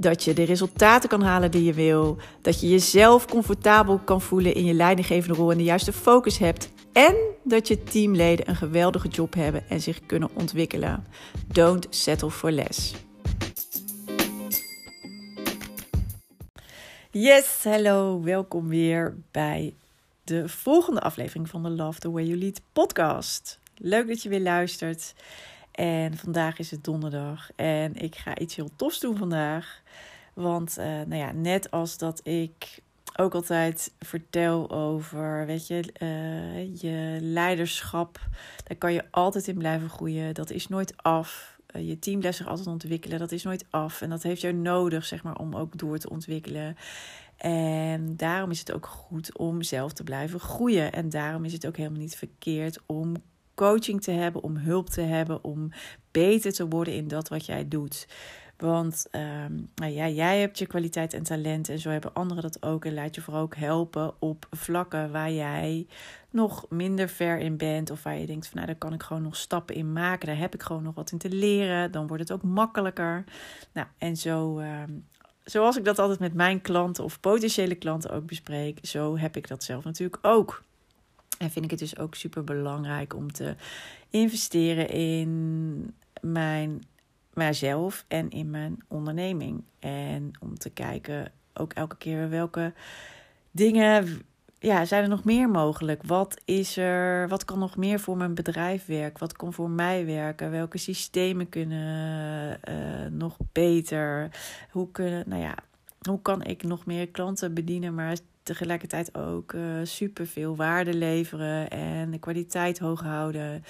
Dat je de resultaten kan halen die je wil. Dat je jezelf comfortabel kan voelen in je leidinggevende rol en de juiste focus hebt. En dat je teamleden een geweldige job hebben en zich kunnen ontwikkelen. Don't settle for less. Yes, hallo, welkom weer bij de volgende aflevering van de Love the Way You Lead podcast. Leuk dat je weer luistert. En vandaag is het donderdag en ik ga iets heel tofs doen vandaag. Want uh, nou ja, net als dat ik ook altijd vertel over, weet je, uh, je leiderschap. Daar kan je altijd in blijven groeien. Dat is nooit af. Uh, je team blijft zich altijd ontwikkelen. Dat is nooit af. En dat heeft jou nodig, zeg maar, om ook door te ontwikkelen. En daarom is het ook goed om zelf te blijven groeien. En daarom is het ook helemaal niet verkeerd om coaching te hebben, om hulp te hebben, om beter te worden in dat wat jij doet. Want um, nou ja, jij hebt je kwaliteit en talent en zo hebben anderen dat ook. En laat je vooral ook helpen op vlakken waar jij nog minder ver in bent. Of waar je denkt van nou, daar kan ik gewoon nog stappen in maken. Daar heb ik gewoon nog wat in te leren. Dan wordt het ook makkelijker. Nou, en zo um, zoals ik dat altijd met mijn klanten of potentiële klanten ook bespreek, zo heb ik dat zelf natuurlijk ook. En vind ik het dus ook super belangrijk om te investeren in mijn, mijzelf en in mijn onderneming. En om te kijken ook elke keer welke dingen ja, zijn er nog meer mogelijk? Wat is er? Wat kan nog meer voor mijn bedrijf werken? Wat kan voor mij werken? Welke systemen kunnen uh, nog beter? Hoe kunnen, nou ja, hoe kan ik nog meer klanten bedienen, maar tegelijkertijd ook uh, super veel waarde leveren en de kwaliteit hoog houden?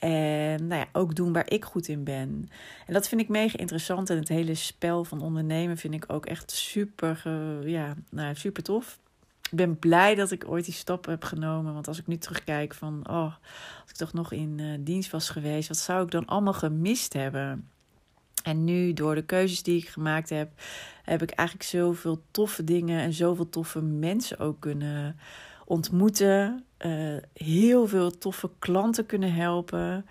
En nou ja, ook doen waar ik goed in ben. En dat vind ik mega interessant. En het hele spel van ondernemen vind ik ook echt super, ja, nou, super tof ik ben blij dat ik ooit die stap heb genomen. Want als ik nu terugkijk van, oh, als ik toch nog in uh, dienst was geweest, wat zou ik dan allemaal gemist hebben? En nu, door de keuzes die ik gemaakt heb, heb ik eigenlijk zoveel toffe dingen en zoveel toffe mensen ook kunnen ontmoeten. Uh, heel veel toffe klanten kunnen helpen.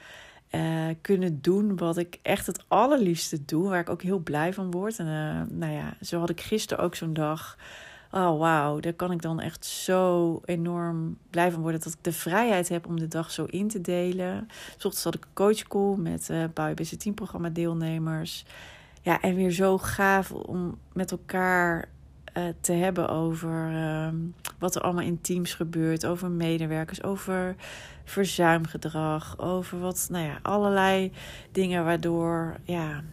Uh, kunnen doen wat ik echt het allerliefste doe, waar ik ook heel blij van word. En nou ja, zo had ik gisteren ook zo'n dag oh wauw, daar kan ik dan echt zo enorm blij van worden dat ik de vrijheid heb om de dag zo in te delen. Ochtends had ik een coachcall met uh, Business Team programma deelnemers. Ja, en weer zo gaaf om met elkaar uh, te hebben over uh, wat er allemaal in teams gebeurt, over medewerkers, over verzuimgedrag, over wat, nou ja, allerlei dingen waardoor, ja,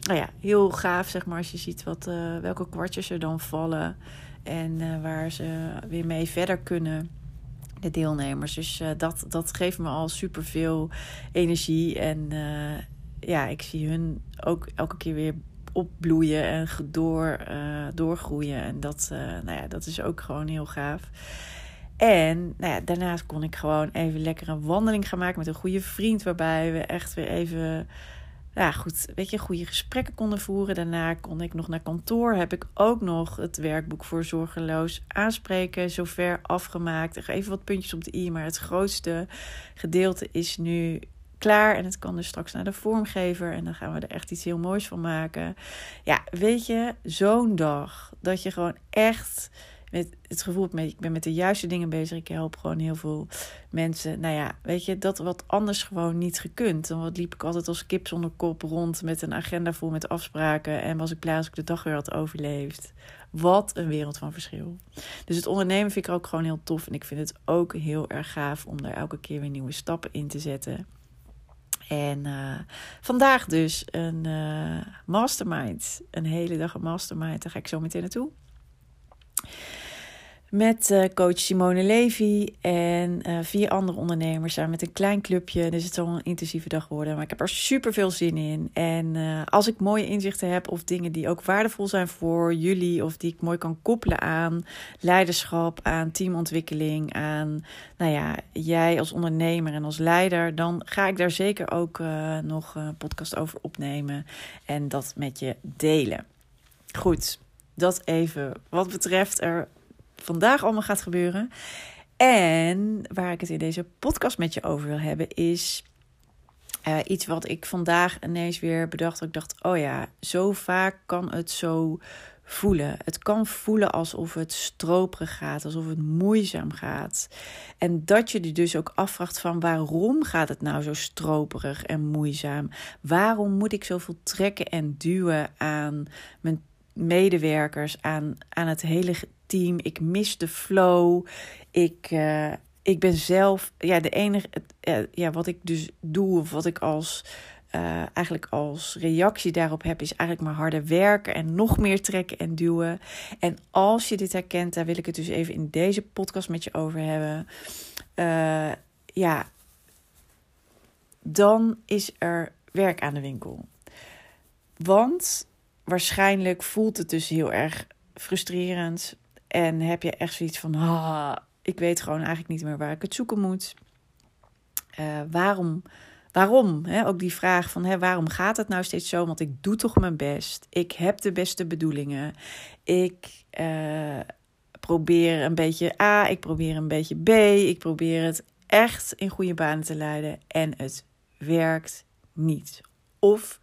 nou ja, heel gaaf, zeg maar, als je ziet wat, uh, welke kwartjes er dan vallen. En uh, waar ze weer mee verder kunnen, de deelnemers. Dus dat, dat geeft me al super veel energie. En ja, ik zie hun ook elke keer weer opbloeien en door, doorgroeien. En dat, nou ja, dat is ook gewoon heel gaaf. En nou ja, daarnaast kon ik gewoon even lekker een wandeling gaan maken met een goede vriend. Waarbij we echt weer even ja, goed, weet je, goede gesprekken konden voeren. Daarna kon ik nog naar kantoor. Heb ik ook nog het werkboek voor zorgeloos aanspreken zover afgemaakt. Even wat puntjes op de i, maar het grootste gedeelte is nu klaar. En het kan dus straks naar de vormgever. En dan gaan we er echt iets heel moois van maken. Ja, weet je, zo'n dag dat je gewoon echt met het gevoel, ik ben met de juiste dingen bezig. Ik help gewoon heel veel mensen. Nou ja, weet je, dat wat anders gewoon niet gekund. Dan liep ik altijd als kip zonder kop rond met een agenda vol met afspraken. En was ik blij als ik de dag weer had overleefd. Wat een wereld van verschil. Dus het ondernemen vind ik ook gewoon heel tof. En ik vind het ook heel erg gaaf om daar elke keer weer nieuwe stappen in te zetten. En uh, vandaag dus een uh, mastermind. Een hele dag een mastermind. Daar ga ik zo meteen naartoe. Met uh, coach Simone Levy en uh, vier andere ondernemers samen met een klein clubje. Dus het zal een intensieve dag worden, maar ik heb er super veel zin in. En uh, als ik mooie inzichten heb of dingen die ook waardevol zijn voor jullie of die ik mooi kan koppelen aan leiderschap, aan teamontwikkeling, aan nou ja, jij als ondernemer en als leider, dan ga ik daar zeker ook nog een podcast over opnemen en dat met je delen. Goed, dat even wat betreft er vandaag allemaal gaat gebeuren. En waar ik het in deze podcast met je over wil hebben, is uh, iets wat ik vandaag ineens weer bedacht. Ik dacht: oh ja, zo vaak kan het zo voelen. Het kan voelen alsof het stroperig gaat, alsof het moeizaam gaat. En dat je je dus ook afvraagt van waarom gaat het nou zo stroperig en moeizaam? Waarom moet ik zoveel trekken en duwen aan mijn medewerkers, aan, aan het hele team. Ik mis de flow. Ik, uh, ik ben zelf, ja, de enige, uh, ja, wat ik dus doe, of wat ik als, uh, eigenlijk als reactie daarop heb, is eigenlijk maar harder werken en nog meer trekken en duwen. En als je dit herkent, daar wil ik het dus even in deze podcast met je over hebben. ja, dan is er werk aan de winkel. Want waarschijnlijk voelt het dus heel erg frustrerend. En heb je echt zoiets van: ah, ik weet gewoon eigenlijk niet meer waar ik het zoeken moet. Uh, waarom? Waarom? Ook die vraag van hè, waarom gaat het nou steeds zo? Want ik doe toch mijn best. Ik heb de beste bedoelingen. Ik uh, probeer een beetje A, ik probeer een beetje B. Ik probeer het echt in goede banen te leiden. En het werkt niet. Of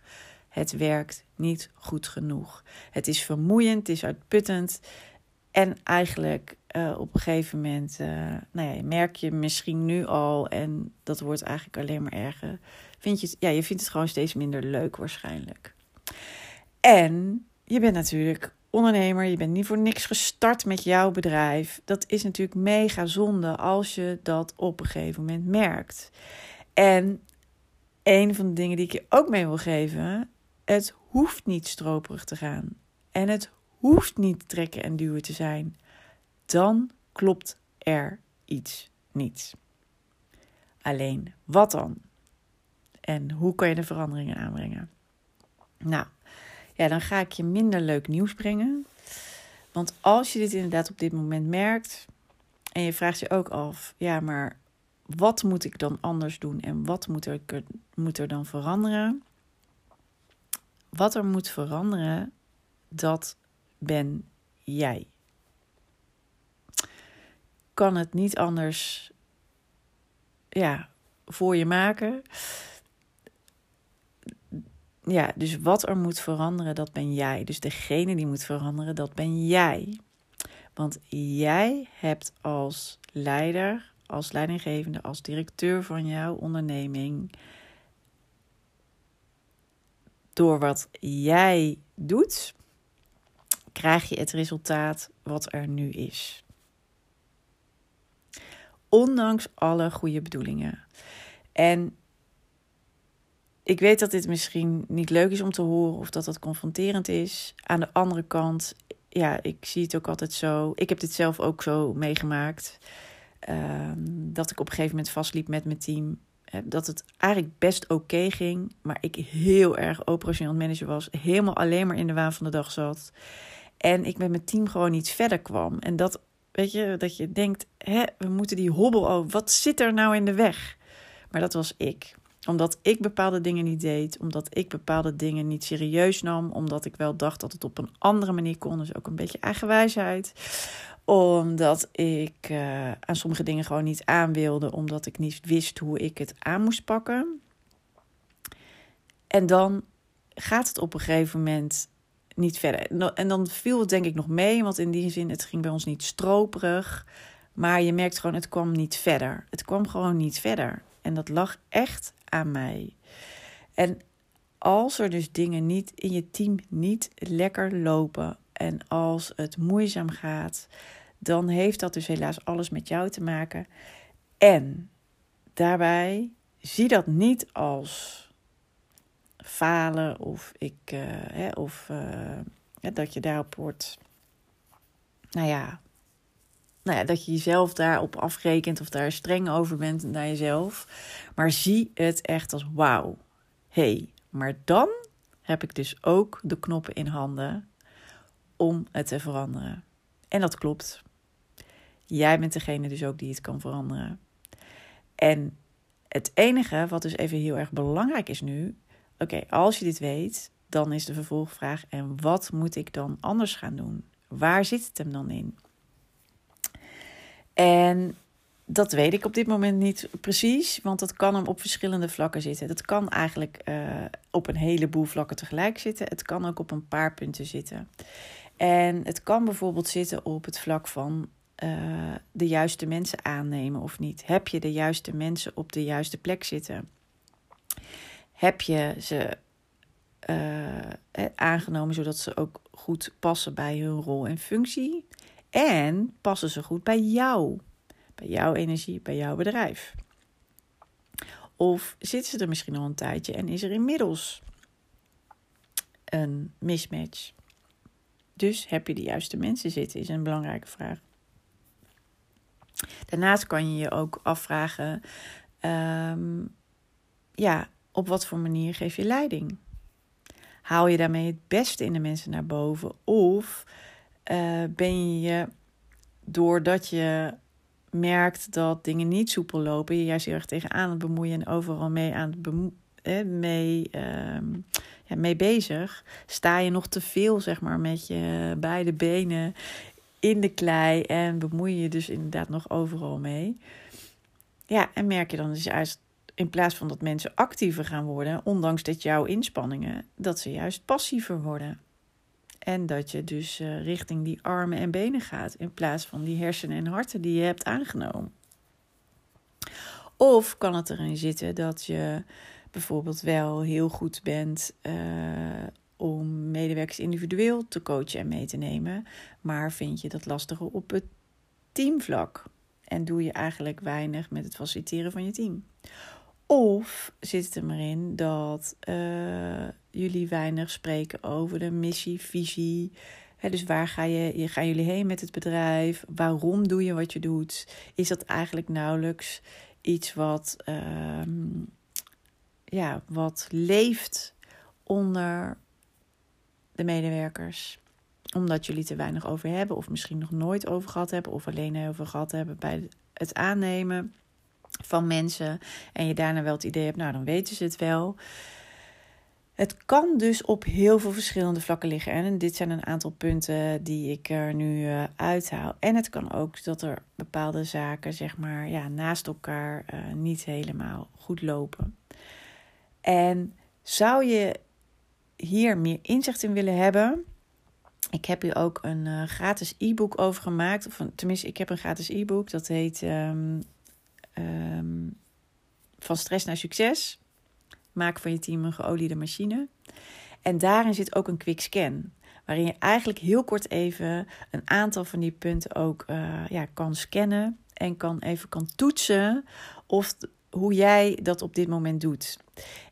het werkt niet goed genoeg. Het is vermoeiend, het is uitputtend. En eigenlijk uh, op een gegeven moment, uh, nou ja, merk je misschien nu al, en dat wordt eigenlijk alleen maar erger. Vind je, het, ja, je vindt het gewoon steeds minder leuk waarschijnlijk. En je bent natuurlijk ondernemer, je bent niet voor niks gestart met jouw bedrijf. Dat is natuurlijk mega zonde als je dat op een gegeven moment merkt. En een van de dingen die ik je ook mee wil geven, het hoeft niet stroperig te gaan. En het hoeft niet trekken en duwen te zijn. Dan klopt er iets niet. Alleen wat dan? En hoe kan je de veranderingen aanbrengen? Nou, ja, dan ga ik je minder leuk nieuws brengen. Want als je dit inderdaad op dit moment merkt en je vraagt je ook af, ja, maar wat moet ik dan anders doen en wat moet er, moet er dan veranderen? Wat er moet veranderen, dat ben jij. Kan het niet anders ja, voor je maken. Ja, dus wat er moet veranderen, dat ben jij. Dus degene die moet veranderen, dat ben jij. Want jij hebt als leider, als leidinggevende, als directeur van jouw onderneming, door wat jij doet, krijg je het resultaat wat er nu is. Ondanks alle goede bedoelingen. En ik weet dat dit misschien niet leuk is om te horen of dat dat confronterend is. Aan de andere kant, ja, ik zie het ook altijd zo. Ik heb dit zelf ook zo meegemaakt. Ehm, dat ik op een gegeven moment vastliep met mijn team. Dat het eigenlijk best oké ging, maar ik heel erg operationeel manager was. Helemaal alleen maar in de waan van de dag zat. En ik met mijn team gewoon niet verder kwam. En dat, weet je, dat je denkt, hè, we moeten die hobbel over. Wat zit er nou in de weg? Maar dat was ik. Omdat ik bepaalde dingen niet deed. Omdat ik bepaalde dingen niet serieus nam. Omdat ik wel dacht dat het op een andere manier kon. Dus ook een beetje eigenwijsheid. Omdat ik uh, aan sommige dingen gewoon niet aan wilde. Omdat ik niet wist hoe ik het aan moest pakken. En dan gaat het op een gegeven moment niet verder. En dan viel het denk ik nog mee, want in die zin, het ging bij ons niet stroperig. Maar je merkt gewoon, het kwam niet verder. Het kwam gewoon niet verder. En dat lag echt aan mij. En als er dus dingen niet in je team niet lekker lopen en als het moeizaam gaat, dan heeft dat dus helaas alles met jou te maken. En daarbij zie dat niet als falen of, ik, uh, hè, of uh, dat je daarop wordt, nou ja, nou ja, dat je jezelf daarop afrekent of daar streng over bent naar jezelf. Maar zie het echt als wauw. hey, maar dan heb ik dus ook de knoppen in handen om het te veranderen. En dat klopt. Jij bent degene dus ook die het kan veranderen. En het enige wat dus even heel erg belangrijk is nu. Oké, als je dit weet, dan is de vervolgvraag: en wat moet ik dan anders gaan doen? Waar zit het hem dan in? En dat weet ik op dit moment niet precies, want dat kan hem op verschillende vlakken zitten. Dat kan eigenlijk uh, op een heleboel vlakken tegelijk zitten. Het kan ook op een paar punten zitten. En het kan bijvoorbeeld zitten op het vlak van uh, de juiste mensen aannemen of niet. Heb je de juiste mensen op de juiste plek zitten? Heb je ze uh, aangenomen zodat ze ook goed passen bij hun rol en functie? En passen ze goed bij jou? bij jouw energie, bij jouw bedrijf? Of zitten ze er misschien al een tijdje en is er inmiddels een mismatch? Dus heb je de juiste mensen zitten, is een belangrijke vraag. Daarnaast kan je je ook afvragen: ehm, ja, op wat voor manier geef je leiding? Haal je daarmee het beste in de mensen naar boven? Of uh, ben je, doordat je merkt dat dingen niet soepel lopen, je juist heel erg tegenaan het bemoeien en overal mee aan het eh, mee, uh, ja, mee bezig, sta je nog te veel zeg maar met je beide benen in de klei en bemoei je dus inderdaad nog overal mee. Ja, en merk je dan dus juist in plaats van dat mensen actiever gaan worden, ondanks dat jouw inspanningen, dat ze juist passiever worden. En dat je dus uh, richting die armen en benen gaat in plaats van die hersenen en harten die je hebt aangenomen. Of kan het erin zitten dat je bijvoorbeeld wel heel goed bent uh, om medewerkers individueel te coachen en mee te nemen, maar vind je dat lastiger op het teamvlak en doe je eigenlijk weinig met het faciliteren van je team. Of zit het er maar in dat uh, jullie weinig spreken over de missie, visie. dus waar ga je, gaan jullie heen met het bedrijf? Waarom doe je wat je doet? Is dat eigenlijk nauwelijks iets wat, uh, ja, wat leeft onder de medewerkers? Omdat jullie te weinig over hebben, of misschien nog nooit over gehad hebben, of alleen over gehad hebben bij het aannemen van mensen. En je daarna wel het idee hebt, nou dan weten ze het wel. Het kan dus op heel veel verschillende vlakken liggen. En dit zijn een aantal punten die ik er nu uh, uithaal. En het kan ook dat er bepaalde zaken, zeg maar, ja, naast elkaar uh, niet helemaal goed lopen. En zou je hier meer inzicht in willen hebben? Ik heb hier ook een uh, gratis e-book over gemaakt. Of tenminste, ik heb een gratis e-book. Dat heet um, um, Van stress naar succes. Maak van je team een geoliede machine. En daarin zit ook een quick scan. Waarin je eigenlijk heel kort even een aantal van die punten ook uh, ja, kan scannen. En kan even kan toetsen of hoe jij dat op dit moment doet.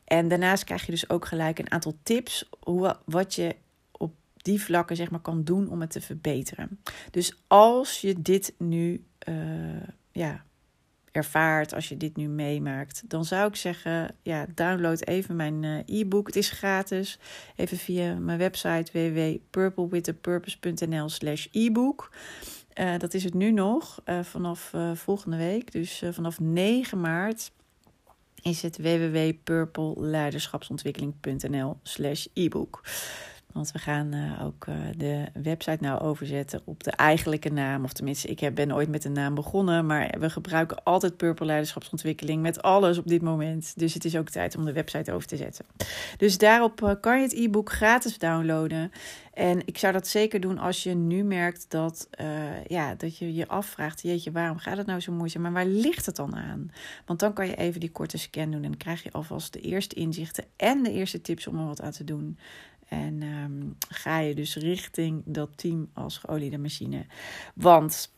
En daarnaast krijg je dus ook gelijk een aantal tips. Hoe, wat je op die vlakken zeg maar, kan doen om het te verbeteren. Dus als je dit nu uh, ja, ervaart, als je dit nu meemaakt, dan zou ik zeggen: ja, download even mijn uh, e-book. Het is gratis. Even via mijn website www.purplewithapurpose.nl/slash e-book. Uh, dat is het nu nog uh, vanaf volgende week. Dus vanaf 9 maart is het www.purpleleiderschapsontwikkeling.nl slash e-book. Want we gaan uh, ook uh, de website nou overzetten op de eigenlijke naam. Of tenminste, ik heb, ben ooit met een naam begonnen. Maar we gebruiken altijd Purple Leiderschapsontwikkeling met alles op dit moment. Dus het is ook tijd om de website over te zetten. Dus daarop uh, kan je het e-book gratis downloaden. En ik zou dat zeker doen als je nu merkt dat, ja, dat je je afvraagt: jeetje, waarom gaat het nou zo moeizaam? Maar waar ligt het dan aan? Want dan kan je even die korte scan doen en dan krijg je alvast de eerste inzichten en de eerste tips om er wat aan te doen. En um, ga je dus richting dat team als geoliede machine. Want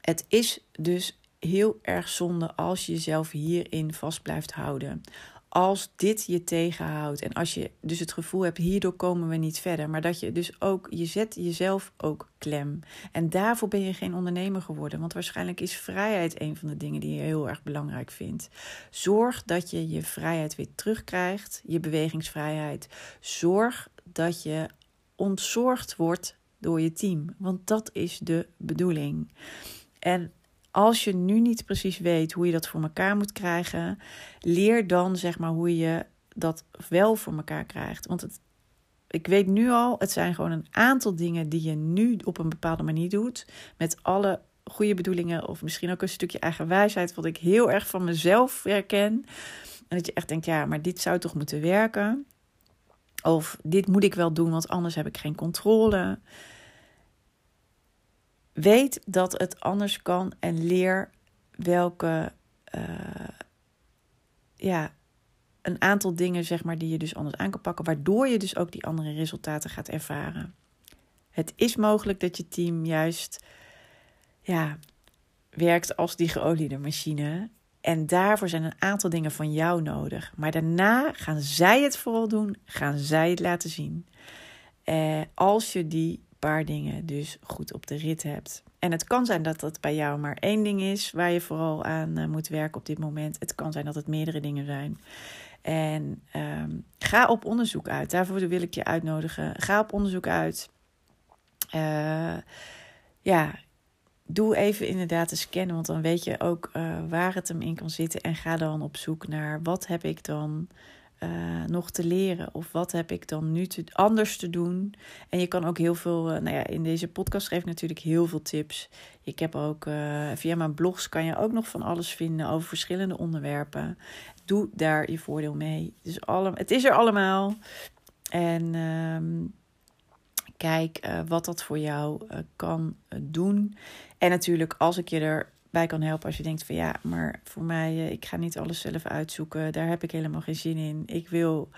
het is dus heel erg zonde als je jezelf hierin vast blijft houden. Als dit je tegenhoudt en als je dus het gevoel hebt, hierdoor komen we niet verder, maar dat je dus ook, je zet jezelf ook klem. En daarvoor ben je geen ondernemer geworden, want waarschijnlijk is vrijheid een van de dingen die je heel erg belangrijk vindt. Zorg dat je je vrijheid weer terugkrijgt, je bewegingsvrijheid. Zorg dat je ontzorgd wordt door je team, want dat is de bedoeling. En als je nu niet precies weet hoe je dat voor elkaar moet krijgen, leer dan zeg maar hoe je dat wel voor elkaar krijgt. Want het, ik weet nu al, het zijn gewoon een aantal dingen die je nu op een bepaalde manier doet. Met alle goede bedoelingen of misschien ook een stukje eigen wijsheid, wat ik heel erg van mezelf herken. En dat je echt denkt, ja, maar dit zou toch moeten werken. Of dit moet ik wel doen, want anders heb ik geen controle. Weet dat het anders kan en leer welke, uh, ja, een aantal dingen zeg maar die je dus anders aan kan pakken, waardoor je dus ook die andere resultaten gaat ervaren. Het is mogelijk dat je team juist, ja, werkt als die geoliede machine. En daarvoor zijn een aantal dingen van jou nodig. Maar daarna gaan zij het vooral doen, gaan zij het laten zien. Eh, als je die paar dingen dus goed op de rit hebt. En het kan zijn dat dat bij jou maar één ding is waar je vooral aan uh, moet werken op dit moment. Het kan zijn dat het meerdere dingen zijn. En um, ga op onderzoek uit. Daarvoor wil ik je uitnodigen. Ga op onderzoek uit. Uh, ja, doe even inderdaad te scannen, want dan weet je ook uh, waar het hem in kan zitten. En ga dan op zoek naar wat heb ik dan uh, nog te leren? Of wat heb ik dan nu te, anders te doen? En je kan ook heel veel, uh, nou ja, in deze podcast geef ik natuurlijk heel veel tips. Ik heb ook, uh, via mijn blogs kan je ook nog van alles vinden over verschillende onderwerpen. Doe daar je voordeel mee. Dus alle, het is er allemaal. En um, kijk wat dat voor jou kan doen. En natuurlijk, als ik je er bij kan helpen als je denkt van ja, maar voor mij, eh, ik ga niet alles zelf uitzoeken. Daar heb ik helemaal geen zin in. Ik wil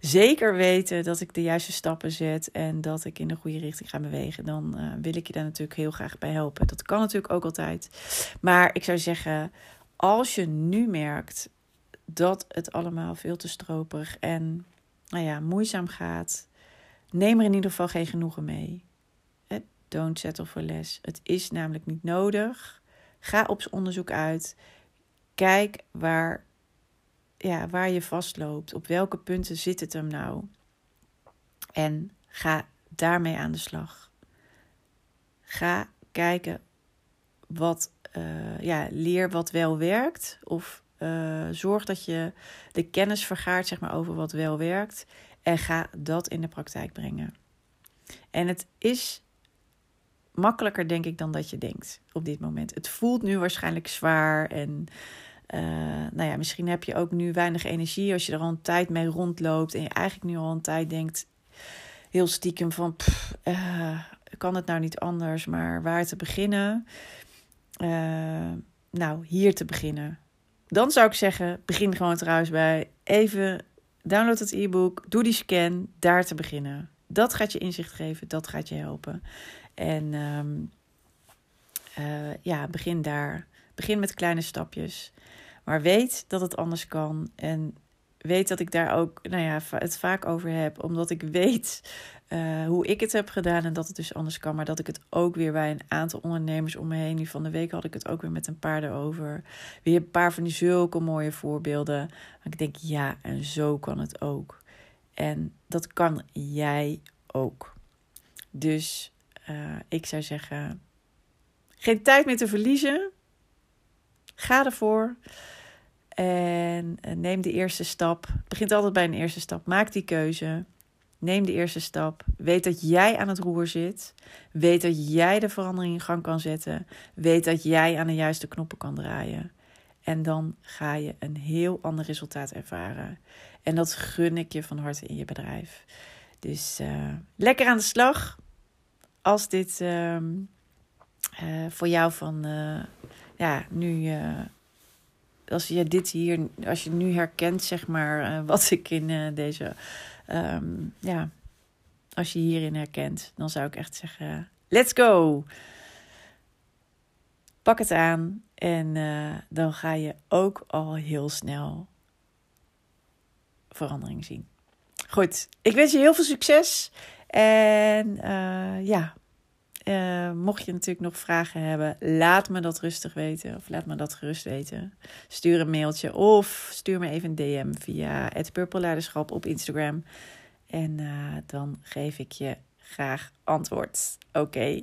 zeker weten dat ik de juiste stappen zet en dat ik in de goede richting ga bewegen. Dan uh, wil ik je daar natuurlijk heel graag bij helpen. Dat kan natuurlijk ook altijd. Maar ik zou zeggen, als je nu merkt dat het allemaal veel te stroperig en nou ja, moeizaam gaat, neem er in ieder geval geen genoegen mee. Don't settle for less. Het is namelijk niet nodig. Ga op onderzoek uit. Kijk waar, ja, waar je vastloopt. Op welke punten zit het hem nou? En ga daarmee aan de slag. Ga kijken wat, uh, ja, leer wat wel werkt. Of uh, zorg dat je de kennis vergaart zeg maar, over wat wel werkt. En ga dat in de praktijk brengen. En het is makkelijker, denk ik, dan dat je denkt op dit moment. Het voelt nu waarschijnlijk zwaar en uh, nou ja, misschien heb je ook nu weinig energie als je er al een tijd mee rondloopt en je eigenlijk nu al een tijd denkt, heel stiekem van, uh, kan het nou niet anders, maar waar te beginnen? Uh, nou, hier te beginnen. Dan zou ik zeggen, begin gewoon trouwens bij even download het e-book, doe die scan, daar te beginnen. Dat gaat je inzicht geven, dat gaat je helpen. En um, uh, ja, begin daar. Begin met kleine stapjes. Maar weet dat het anders kan. En weet dat ik daar ook nou ja, het vaak over heb. Omdat ik weet uh, hoe ik het heb gedaan en dat het dus anders kan. Maar dat ik het ook weer bij een aantal ondernemers om me heen. Nu van de week had ik het ook weer met een paar erover. Weer een paar van die zulke mooie voorbeelden. Ik denk ja, en zo kan het ook. En dat kan jij ook. Dus uh, ik zou zeggen, geen tijd meer te verliezen. Ga ervoor. En eh, neem de eerste stap. Begint altijd bij een eerste stap. Maak die keuze. Neem de eerste stap. Weet dat jij aan het roer zit. Weet dat jij de verandering in gang kan zetten. Weet dat jij aan de juiste knoppen kan draaien. En dan ga je een heel ander resultaat ervaren. En dat gun ik je van harte in je bedrijf. Dus uh, lekker aan de slag als dit uh, uh, voor jou van, uh, ja, nu, als je dit hier, als je nu herkent, zeg maar, wat ik in deze, um, ja, als je hierin herkent, dan zou ik echt zeggen, let's go! Pak het aan en dan ga je ook al heel snel verandering zien. Goed, ik wens je heel veel succes. En uh, ja, uh, mocht je natuurlijk nog vragen hebben, laat me dat rustig weten. Of laat me dat gerust weten. Stuur een mailtje of stuur me even een DM via het Leiderschap op Instagram. En uh, dan geef ik je graag antwoord. Oké.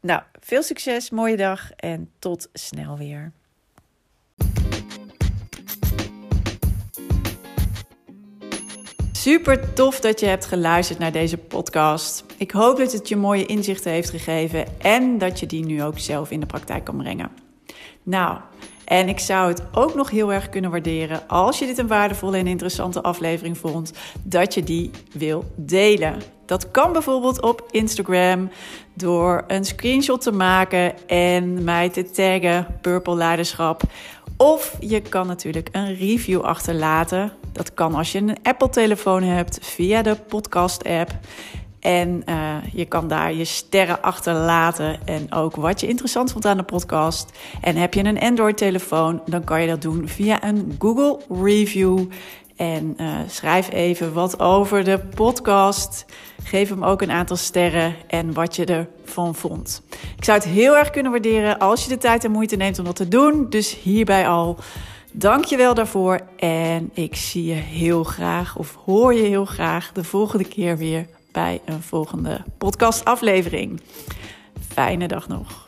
Nou, veel succes, mooie dag en tot snel weer. Super tof dat je hebt geluisterd naar deze podcast. Ik hoop dat het je mooie inzichten heeft gegeven en dat je die nu ook zelf in de praktijk kan brengen. Nou, en ik zou het ook nog heel erg kunnen waarderen als je dit een waardevolle en interessante aflevering vond, dat je die wil delen. Dat kan bijvoorbeeld op Instagram door een screenshot te maken en mij te taggen Purple Leiderschap. Of je kan natuurlijk een review achterlaten. Dat kan als je een Apple-telefoon hebt via de podcast-app. En uh, je kan daar je sterren achterlaten en ook wat je interessant vond aan de podcast. En heb je een Android-telefoon, dan kan je dat doen via een Google Review. En uh, schrijf even wat over de podcast. Geef hem ook een aantal sterren en wat je ervan vond. Ik zou het heel erg kunnen waarderen als je de tijd en moeite neemt om dat te doen. Dus hierbij al. Dank je wel daarvoor. En ik zie je heel graag, of hoor je heel graag, de volgende keer weer bij een volgende podcastaflevering. Fijne dag nog.